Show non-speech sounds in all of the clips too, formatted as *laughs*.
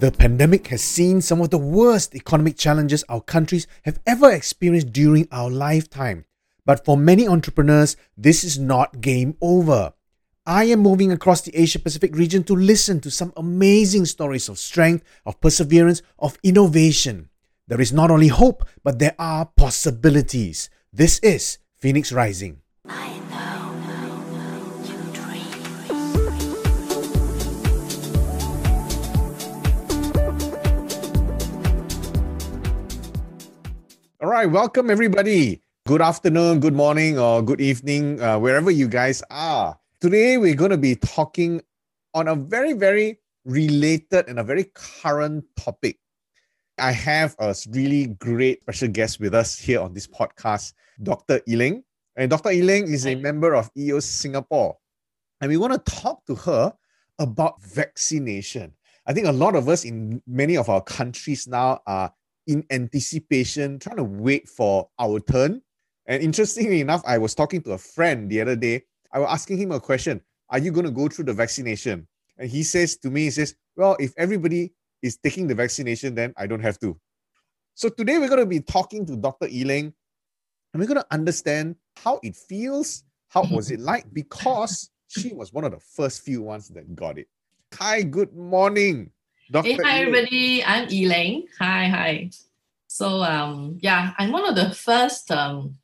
The pandemic has seen some of the worst economic challenges our countries have ever experienced during our lifetime. But for many entrepreneurs, this is not game over. I am moving across the Asia Pacific region to listen to some amazing stories of strength, of perseverance, of innovation. There is not only hope, but there are possibilities. This is Phoenix Rising. Right, welcome everybody. Good afternoon, good morning, or good evening, uh, wherever you guys are. Today, we're going to be talking on a very, very related and a very current topic. I have a really great special guest with us here on this podcast, Dr. Ee Leng. And Dr. Ee Leng is a member of EOS Singapore. And we want to talk to her about vaccination. I think a lot of us in many of our countries now are in anticipation, trying to wait for our turn. And interestingly enough, I was talking to a friend the other day. I was asking him a question Are you going to go through the vaccination? And he says to me, He says, Well, if everybody is taking the vaccination, then I don't have to. So today we're going to be talking to Dr. Ee Leng and we're going to understand how it feels, how was it like, because she was one of the first few ones that got it. Hi, good morning. Dr. Hey, hi everybody. I'm Elaine. Hi, hi. So um, yeah, I'm one of the first um,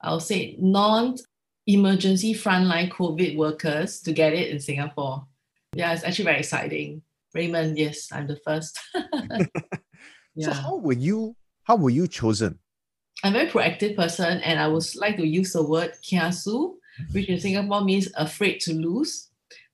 I'll say non-emergency frontline COVID workers to get it in Singapore. Yeah, it's actually very exciting. Raymond, yes, I'm the first. *laughs* *laughs* yeah. So how were you? How were you chosen? I'm a very proactive person, and I would like to use the word kiasu, which in Singapore means afraid to lose.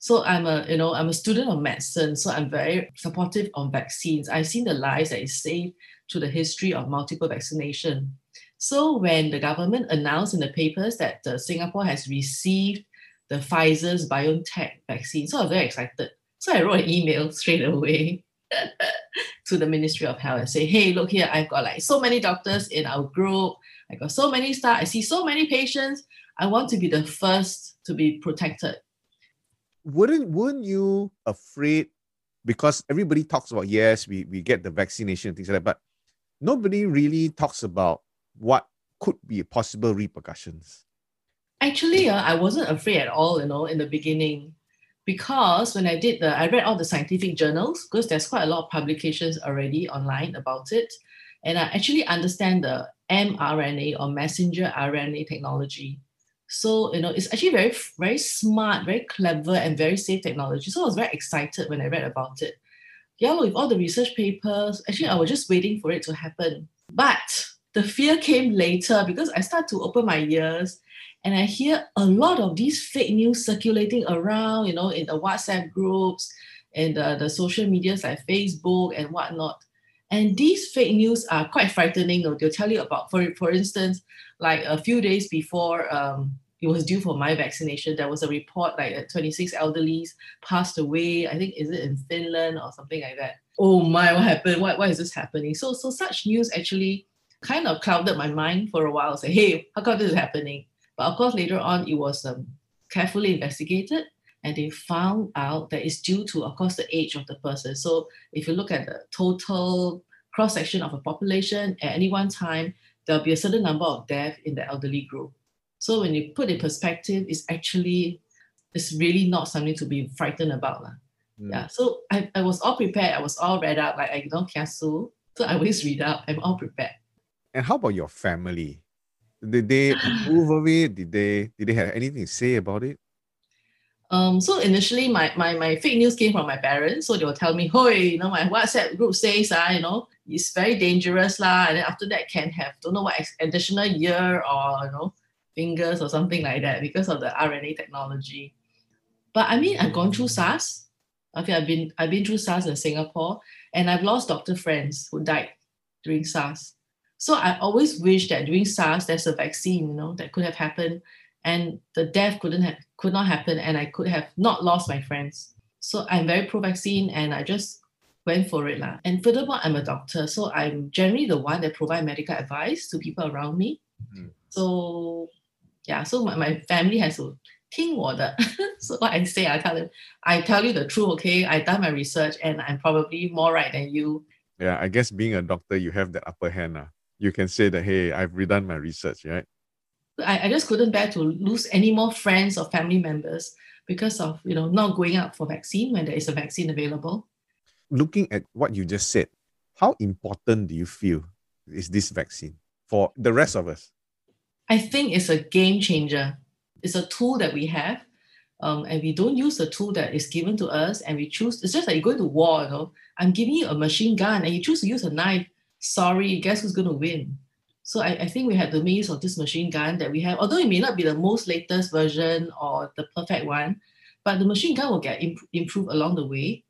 So I'm a, you know, I'm a student of medicine, so I'm very supportive on vaccines. I've seen the lives that is saved through the history of multiple vaccination. So when the government announced in the papers that uh, Singapore has received the Pfizer's BioNTech vaccine, so I was very excited. So I wrote an email straight away *laughs* to the Ministry of Health and say, hey, look here, I've got like so many doctors in our group. I got so many staff. I see so many patients. I want to be the first to be protected wouldn't wouldn't you afraid because everybody talks about yes we, we get the vaccination and things like that but nobody really talks about what could be possible repercussions? Actually uh, i wasn't afraid at all you know in the beginning because when i did the i read all the scientific journals because there's quite a lot of publications already online about it and i actually understand the mrna or messenger rna technology so, you know, it's actually very, very smart, very clever, and very safe technology. So I was very excited when I read about it. Yeah, with all the research papers, actually, I was just waiting for it to happen. But the fear came later because I start to open my ears and I hear a lot of these fake news circulating around, you know, in the WhatsApp groups and the, the social medias like Facebook and whatnot. And these fake news are quite frightening. They'll tell you about, for, for instance, like a few days before um, it was due for my vaccination. There was a report like 26 elderlies passed away. I think is it in Finland or something like that. Oh my, what happened? Why, why is this happening? So so such news actually kind of clouded my mind for a while. Say, hey, how come this is happening? But of course, later on, it was um, carefully investigated and they found out that it's due to, of course, the age of the person. So if you look at the total cross section of a population at any one time, there'll be a certain number of deaths in the elderly group. So when you put in perspective, it's actually it's really not something to be frightened about. Mm. Yeah. So I, I was all prepared. I was all read up, like I don't kiasu. So I always read up. I'm all prepared. And how about your family? Did they approve of it? Did they did they have anything to say about it? Um, so initially my, my my fake news came from my parents. So they will tell me, Hey, you know, my WhatsApp group says uh, you know, it's very dangerous lah. And then after that can have don't know what additional year or you know fingers or something like that because of the RNA technology. But I mean, I've gone through SARS. Okay, I've been I've been through SARS in Singapore, and I've lost doctor friends who died during SARS. So I always wish that during SARS there's a vaccine, you know, that could have happened, and the death couldn't have could not happen, and I could have not lost my friends. So I'm very pro-vaccine, and I just went for it lah. And furthermore, I'm a doctor, so I'm generally the one that provide medical advice to people around me. Mm-hmm. So yeah, so my, my family has to 听我的. *laughs* so what I say, I tell them, I tell you the truth, okay? I done my research and I'm probably more right than you. Yeah, I guess being a doctor, you have that upper hand. Uh. You can say that, hey, I've redone my research, right? I, I just couldn't bear to lose any more friends or family members because of you know not going out for vaccine when there is a vaccine available. Looking at what you just said, how important do you feel is this vaccine for the rest of us? I think it's a game changer. It's a tool that we have, um, and we don't use the tool that is given to us, and we choose. It's just like you go to war. You know, I'm giving you a machine gun, and you choose to use a knife. Sorry, guess who's going to win? So I, I think we have the use of this machine gun that we have, although it may not be the most latest version or the perfect one, but the machine gun will get imp- improved along the way.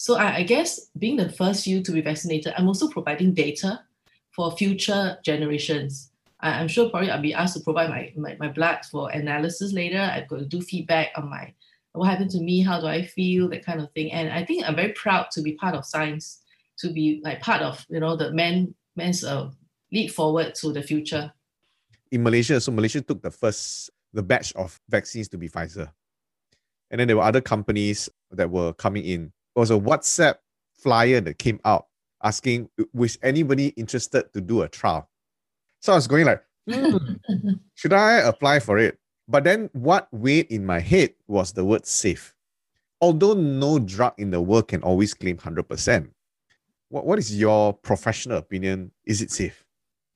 So I, I guess being the first few to be vaccinated, I'm also providing data for future generations. I, am sure probably I'll be asked to provide my, my, my blood for analysis later. I've got to do feedback on my what happened to me, how do I feel, that kind of thing. And I think I'm very proud to be part of science, to be like part of you know the man man's uh, lead forward to the future. In Malaysia, so Malaysia took the first the batch of vaccines to be Pfizer. And then there were other companies that were coming in. Was a WhatsApp flyer that came out asking, was anybody interested to do a trial? So I was going like, hmm, *laughs* should I apply for it? But then what weighed in my head was the word safe. Although no drug in the world can always claim 100%, what, what is your professional opinion? Is it safe?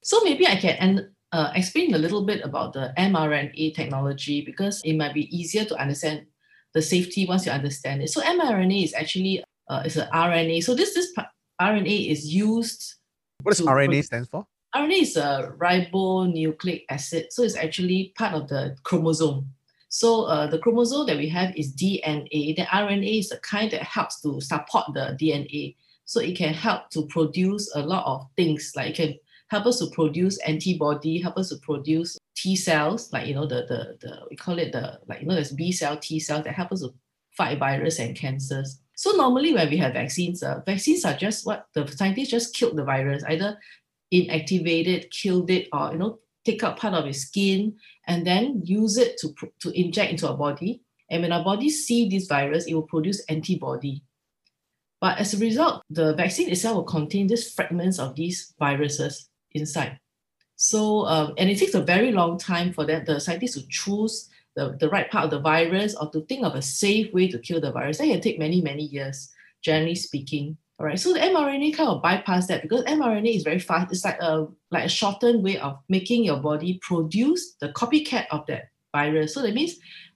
So maybe I can uh, explain a little bit about the mRNA technology because it might be easier to understand the safety once you understand it. So mRNA is actually uh, is an RNA. So this this RNA is used. What does RNA stand for? RNA is a ribonucleic acid. So it's actually part of the chromosome. So uh, the chromosome that we have is DNA. The RNA is the kind that helps to support the DNA. So it can help to produce a lot of things like it can help us to produce antibody, help us to produce T cells, like you know the the the we call it the like you know there's B cell, T cells that help us to fight virus and cancers. So normally when we have vaccines, uh, vaccines are just what the scientists just killed the virus, either inactivated, killed it, or you know take out part of its skin and then use it to to inject into our body. And when our body see this virus, it will produce antibody. But as a result, the vaccine itself will contain these fragments of these viruses inside. So, um, and it takes a very long time for that the scientists to choose the, the right part of the virus or to think of a safe way to kill the virus. That can take many, many years, generally speaking. All right. So the mRNA kind of bypass that because mRNA is very fast. It's like a like a shortened way of making your body produce the copycat of that virus. So that means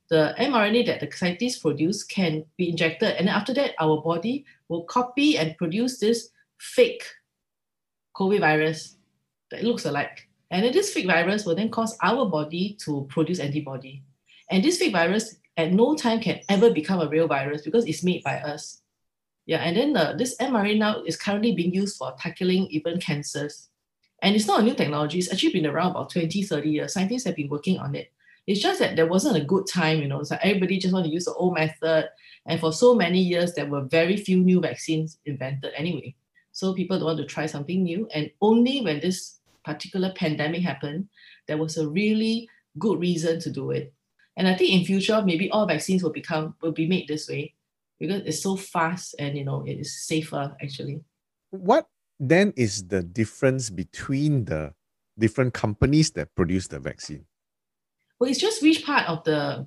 the mRNA that the scientists produce can be injected, and then after that, our body will copy and produce this fake COVID virus that looks alike. And then this fake virus will then cause our body to produce antibody. And this fake virus at no time can ever become a real virus because it's made by us. Yeah, and then uh, this mRNA now is currently being used for tackling even cancers. And it's not a new technology, it's actually been around about 20, 30 years. Scientists have been working on it. It's just that there wasn't a good time, you know, so everybody just want to use the old method. And for so many years, there were very few new vaccines invented anyway. So people don't want to try something new. And only when this particular pandemic happened, there was a really good reason to do it. And I think in future, maybe all vaccines will become will be made this way because it's so fast and you know it is safer actually. What then is the difference between the different companies that produce the vaccine? Well, it's just which part of the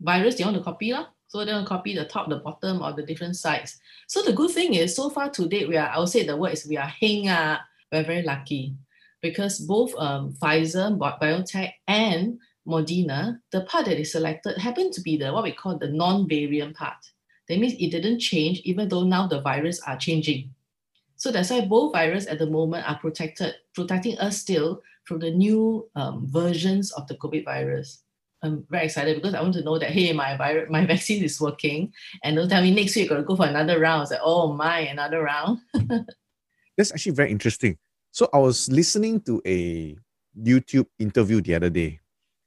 virus they want to copy. Lah. So they want to copy the top, the bottom, or the different sides. So the good thing is, so far to date, we are, I would say the word is we are heng, uh, we're very lucky because both um, Pfizer, BioNTech, and Moderna, the part that is selected happened to be the what we call the non-variant part. That means it didn't change, even though now the virus are changing. So that's why both viruses at the moment are protected, protecting us still from the new um, versions of the COVID virus. I'm very excited because I want to know that hey, my virus, my *laughs* vaccine is working, and don't tell me next week you're gonna go for another round. It's like, oh my, another round. *laughs* That's actually very interesting so I was listening to a YouTube interview the other day,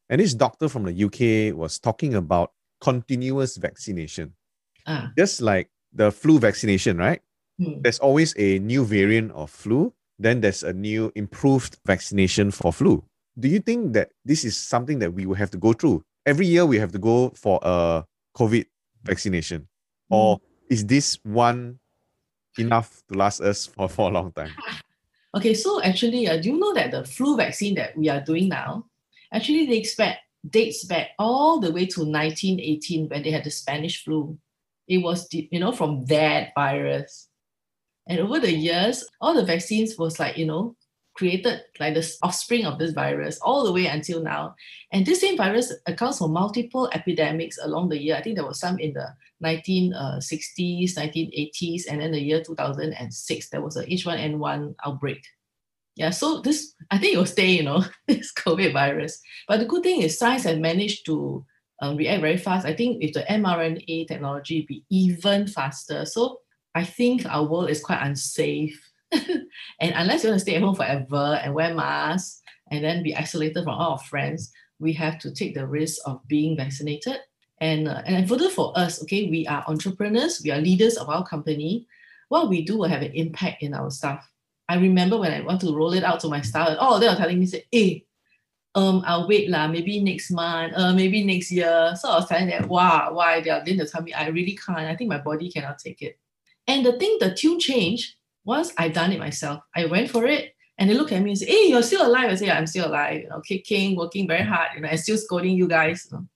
and this doctor from the UK was talking about continuous vaccination. Ah. Just like the flu vaccination, right? Hmm. There's always a new variant of flu, then there's a new improved vaccination for flu. Do you think that this is something that we will have to go through every year we have to go for a COVID vaccination? Or Mm. is this one enough to last us for, for a long time? *laughs* Okay, so actually, uh, do you know that the flu vaccine that we are doing now actually dates back, dates back all the way to 1918 when they had the Spanish flu. It was, you know, from that virus. And over the years, all the vaccines was like, you know, created like the offspring of this virus all the way until now. And this same virus accounts for multiple epidemics along the year. I think there was some in the 1960s, 1980s, and then the year 2006, there was a H1N1 outbreak. Yeah, so this, I think it will stay, you know, *laughs* this COVID virus. But the good thing is science has managed to um, react very fast. I think if the mRNA technology, be even faster. So I think our world is quite unsafe. *laughs* and unless you want to stay at home forever and wear masks and then be isolated from all our friends, we have to take the risk of being vaccinated. And, uh, and further for us, okay, we are entrepreneurs, we are leaders of our company. What we do will have an impact in our staff. I remember when I want to roll it out to my staff, all of them are telling me, say, hey, um, I'll wait lah, maybe next month, uh, maybe next year. So I was telling them, wow, why? They are then they tell me, I really can't. I think my body cannot take it. And the thing, the tune changed once I've done it myself. I went for it and they look at me and say, hey, you're still alive. I say, yeah, I'm still alive, you know, kicking, working very hard, you know, and still scolding you guys. You know.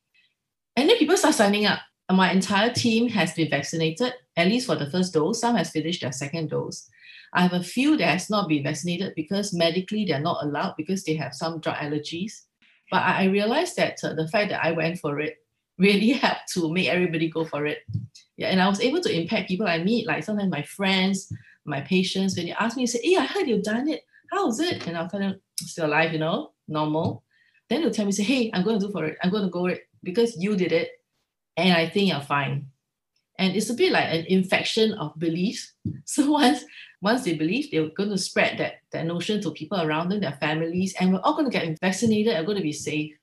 And then people start signing up. And my entire team has been vaccinated, at least for the first dose. Some has finished their second dose. I have a few that has not been vaccinated because medically they're not allowed because they have some drug allergies. But I, realized that uh, the fact that I went for it really *laughs* helped to make everybody go for it. Yeah, and I was able to impact people I meet, like sometimes my friends, my patients, when they ask me, say, hey, I heard you've done it. How is it? And I'll tell them, still alive, you know, normal. Then they'll tell me, say, hey, I'm going to do for it. I'm going to go it because you did it. And I think you're fine. And it's a bit like an infection of beliefs. *laughs* So once once they believe, they're going to spread that, that notion to people around them, their families, and we're all going to get vaccinated and going to be safe.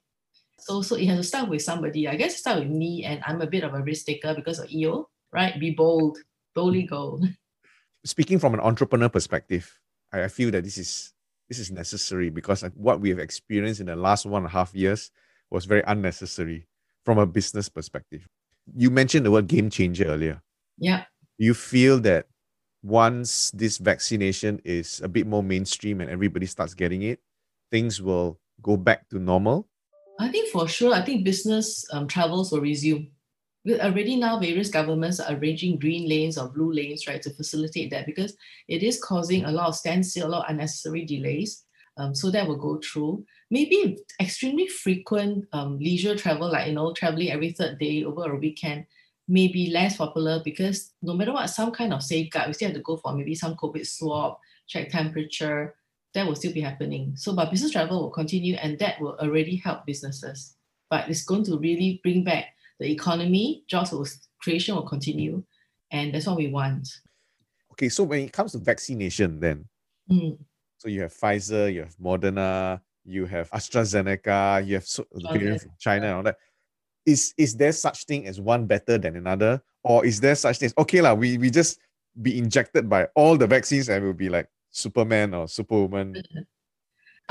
So, so it has to start with somebody. I guess start with me, and I'm a bit of a risk taker because of EO, right? Be bold, boldly go. *laughs* Speaking from an entrepreneur perspective, I I feel that this is this is necessary because what we have experienced in the last one and a half years was very unnecessary from a business perspective. You mentioned the word game changer earlier. Yeah. You feel that once this vaccination is a bit more mainstream and everybody starts getting it, things will go back to normal? I think for sure, I think business um, travels will resume. Already now, various governments are arranging green lanes or blue lanes, right, to facilitate that because it is causing a lot of standstill, a lot of unnecessary delays. Um, so that will go through. Maybe extremely frequent um, leisure travel, like you know, traveling every third day over a weekend, may be less popular because no matter what, some kind of safeguard, we still have to go for maybe some COVID swab, check temperature, that will still be happening. So, but business travel will continue, and that will already help businesses. But it's going to really bring back the economy, jobs will, creation will continue, and that's what we want. Okay, so when it comes to vaccination, then Mm. so you have Pfizer, you have Moderna, you have AstraZeneca, you have so, from China and all that. Is is there such thing as one better than another, or is there such things? Okay, lah, we we just be injected by all the vaccines and we'll be like Superman or Superwoman.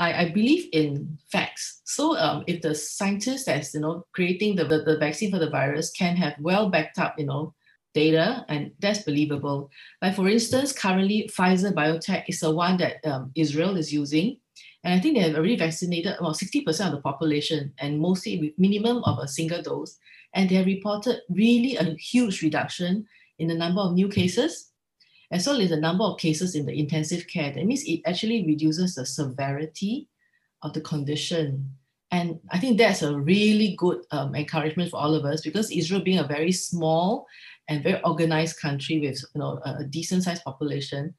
I, I believe in facts. So um, if the scientists that's you know creating the, the, the vaccine for the virus can have well backed up, you know, data and that's believable. Like for instance, currently Pfizer BioNTech is the one that um, Israel is using. And I think they have already vaccinated about 60% of the population and mostly with minimum of a single dose. And they have reported really a huge reduction in the number of new cases as well as the number of cases in the intensive care. That means it actually reduces the severity of the condition. And I think that's a really good um, encouragement for all of us because Israel being a very small and very organized country with you know a, decent sized population,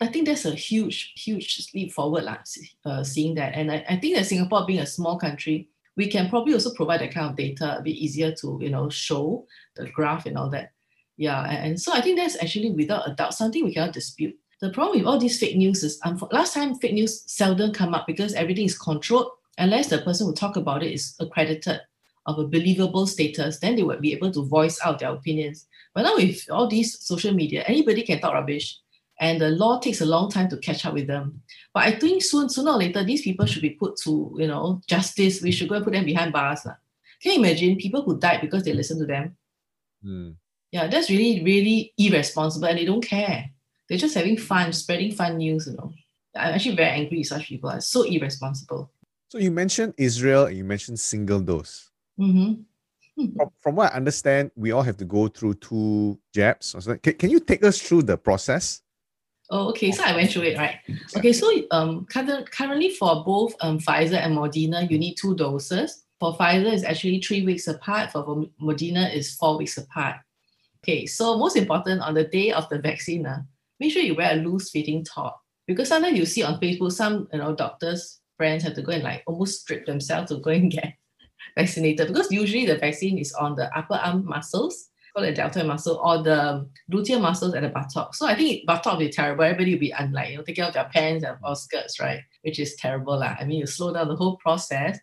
I think that's a huge, huge leap forward, like, uh, seeing that. And I, I think that Singapore being a small country, we can probably also provide that kind of data a bit easier to you know show the graph and all that. Yeah, and, and so I think that's actually without a doubt something we cannot dispute. The problem with all these fake news is um, last time fake news seldom come up because everything is controlled unless the person who talk about it is accredited of a believable status, then they would be able to voice out their opinions. But now with all these social media, anybody can talk rubbish and the law takes a long time to catch up with them. But I think soon, sooner or later, these people should be put to, you know, justice. We should go and put them behind bars. Can you imagine people who died because they listened to them? Mm. Yeah, that's really, really irresponsible and they don't care. They're just having fun, spreading fun news, you know. I'm actually very angry with such people. It's so irresponsible. So you mentioned Israel and you mentioned single dose. Mm-hmm. From, from what I understand, we all have to go through two jabs. Can, can you take us through the process? Oh, okay. So I went through it, right? Okay. So um, currently for both um, Pfizer and Moderna, you need two doses. For Pfizer, it's actually three weeks apart. For Moderna, is four weeks apart. Okay. So most important on the day of the vaccine, uh, make sure you wear a loose-fitting top because sometimes you see on Facebook some you know doctors friends have to go and like almost strip themselves to go and get *laughs* vaccinated because usually the vaccine is on the upper arm muscles called the deltoid muscle or the gluteal muscles at the buttock. So I think buttock will be terrible. Everybody will be unlike, you know, taking off their pants and or skirts, right? Which is terrible. Lah. I mean, you slow down the whole process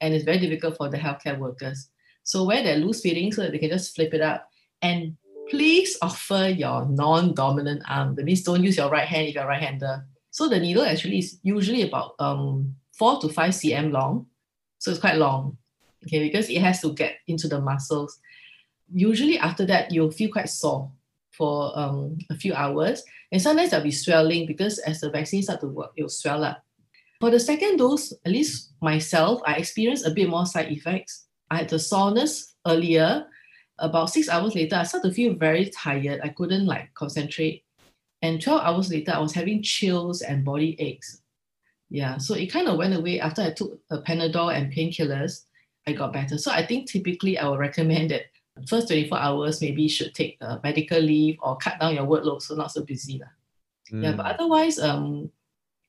and it's very difficult for the healthcare workers. So wear their loose fitting so that they can just flip it up. And please offer your non-dominant arm. That means don't use your right hand if you're right-hander. So the needle actually is usually about um, four to five cm long. So it's quite long. Okay, because it has to get into the muscles usually after that you'll feel quite sore for um, a few hours. And sometimes there'll be swelling because as the vaccine start to work, it'll swell up. For the second dose, at least myself, I experienced a bit more side effects. I had the soreness earlier. About six hours later, I started to feel very tired. I couldn't like concentrate. And 12 hours later, I was having chills and body aches. Yeah, so it kind of went away after I took a Panadol and painkillers. I got better. So I think typically I would recommend that first 24 hours maybe you should take a medical leave or cut down your workload so not so busy. Mm. Yeah, but otherwise, um,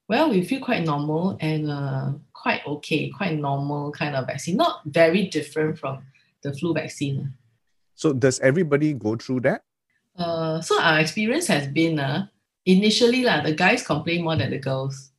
well, we feel quite normal and uh, quite okay, quite normal kind of vaccine, not very different from the flu vaccine. So does everybody go through that? Uh, so our experience has been uh, initially la, the guys complain more than the girls.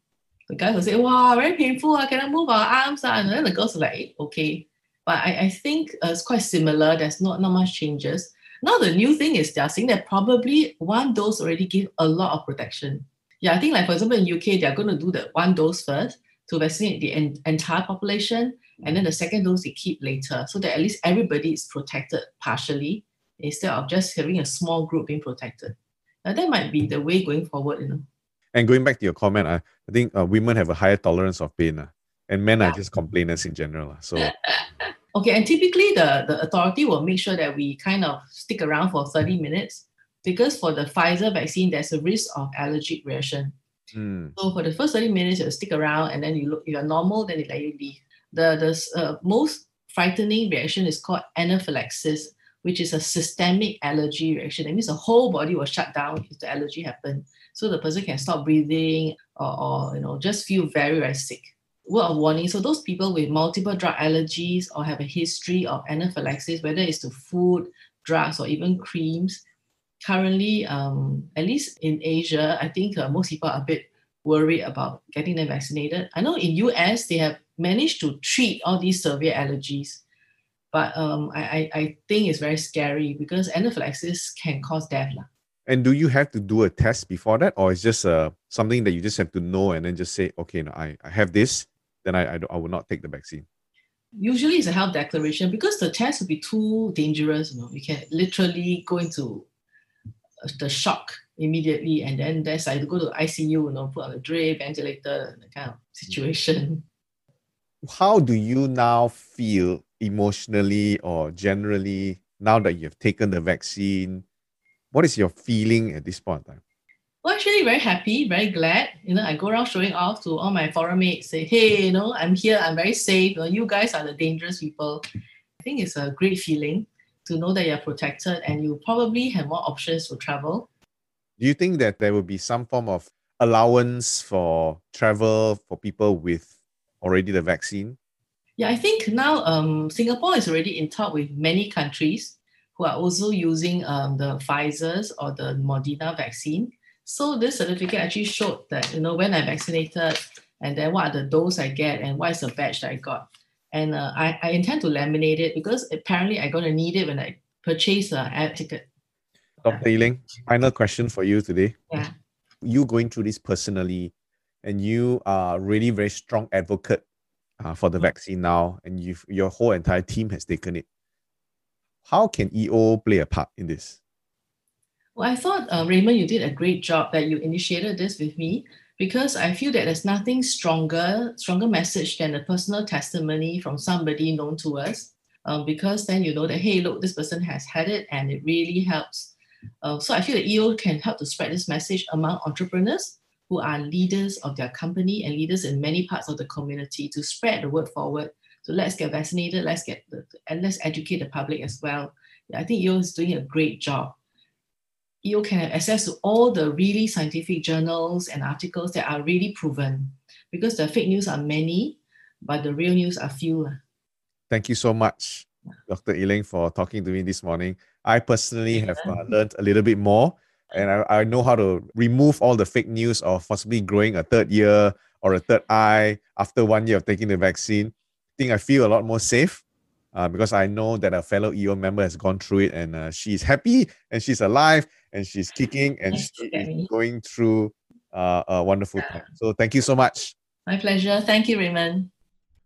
The guys will say, wow, very painful, I cannot move our arms. Uh, and then the girls are like, okay. But I, I think uh, it's quite similar. There's not, not much changes. Now the new thing is they're saying that probably one dose already give a lot of protection. Yeah, I think like for example in UK they're going to do the one dose first to vaccinate the en- entire population, and then the second dose they keep later, so that at least everybody is protected partially instead of just having a small group being protected. Now that might be the way going forward, you know. And going back to your comment, I, I think uh, women have a higher tolerance of pain, uh, and men yeah. are just complainers in general. Uh, so *laughs* Okay, and typically the, the authority will make sure that we kind of stick around for 30 minutes because for the Pfizer vaccine, there's a risk of allergic reaction. Mm. So for the first 30 minutes, you stick around and then you look, if you're normal, then they let you leave. The, the uh, most frightening reaction is called anaphylaxis, which is a systemic allergy reaction. That means the whole body will shut down if the allergy happens. So the person can stop breathing or, or you know just feel very, very sick word of warning. So those people with multiple drug allergies or have a history of anaphylaxis, whether it's to food, drugs, or even creams, currently, um, at least in Asia, I think uh, most people are a bit worried about getting them vaccinated. I know in US they have managed to treat all these severe allergies, but um, I, I, I think it's very scary because anaphylaxis can cause death. Lah. And do you have to do a test before that, or is just uh, something that you just have to know and then just say, okay, no, I, I have this, then I, I, I will not take the vaccine. Usually it's a health declaration because the test would be too dangerous. You know, you can literally go into uh, the shock immediately, and then there's like to go to ICU, you know, put on a drip, ventilator, that kind of situation. How do you now feel emotionally or generally now that you've taken the vaccine? What is your feeling at this point in time? well, actually very happy, very glad. You know, I go around showing off to all my foreign mates, say, hey, you know, I'm here, I'm very safe. You, know, you guys are the dangerous people. I think it's a great feeling to know that you're protected and you probably have more options to travel. Do you think that there will be some form of allowance for travel for people with already the vaccine? Yeah, I think now um, Singapore is already in talk with many countries who are also using um, the Pfizer's or the Moderna vaccine. So this certificate actually showed that, you know, when I vaccinated and then what are the dose I get and what is the batch that I got. And uh, I, I intend to laminate it because apparently I'm going to need it when I purchase a air ticket. Dr. Ee Leng, final question for you today. Yeah. You going through this personally and you are really very strong advocate uh, for the vaccine now, and you your whole entire team has taken it. How can EO play a part in this? Well, I thought, uh, Raymond, you did a great job that you initiated this with me because I feel that there's nothing stronger, stronger message than a personal testimony from somebody known to us. Um, because then you know that, hey, look, this person has had it and it really helps. Uh, so I feel that EO can help to spread this message among entrepreneurs who are leaders of their company and leaders in many parts of the community to spread the word forward. So let's get vaccinated, let's get the, and let's educate the public as well. I think EO is doing a great job. EO can have access to all the really scientific journals and articles that are really proven because the fake news are many, but the real news are few. Thank you so much, Dr. Elaine, for talking to me this morning. I personally have uh, learned a little bit more and I, I know how to remove all the fake news of possibly growing a third year or a third eye after one year of taking the vaccine. I think I feel a lot more safe uh, because I know that a fellow EO member has gone through it and uh, she's happy and she's alive and she's kicking and she's going through uh, a wonderful time. So thank you so much. My pleasure. Thank you, Raymond.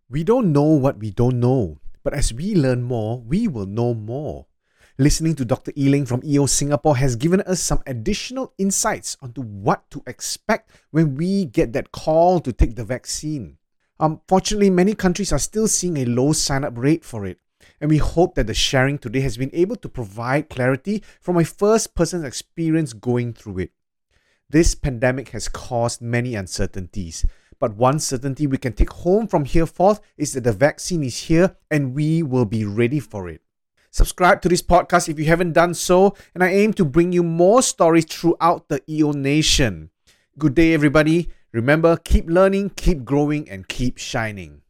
We don't know what we don't know, but as we learn more, we will know more. Listening to Dr. Ee Leng from EO Singapore has given us some additional insights onto what to expect when we get that call to take the vaccine. Um, Unfortunately, many countries are still seeing a low sign up rate for it. And we hope that the sharing today has been able to provide clarity from a first person experience going through it. This pandemic has caused many uncertainties, but one certainty we can take home from here forth is that the vaccine is here and we will be ready for it. Subscribe to this podcast if you haven't done so, and I aim to bring you more stories throughout the EO Nation. Good day, everybody. Remember, keep learning, keep growing, and keep shining.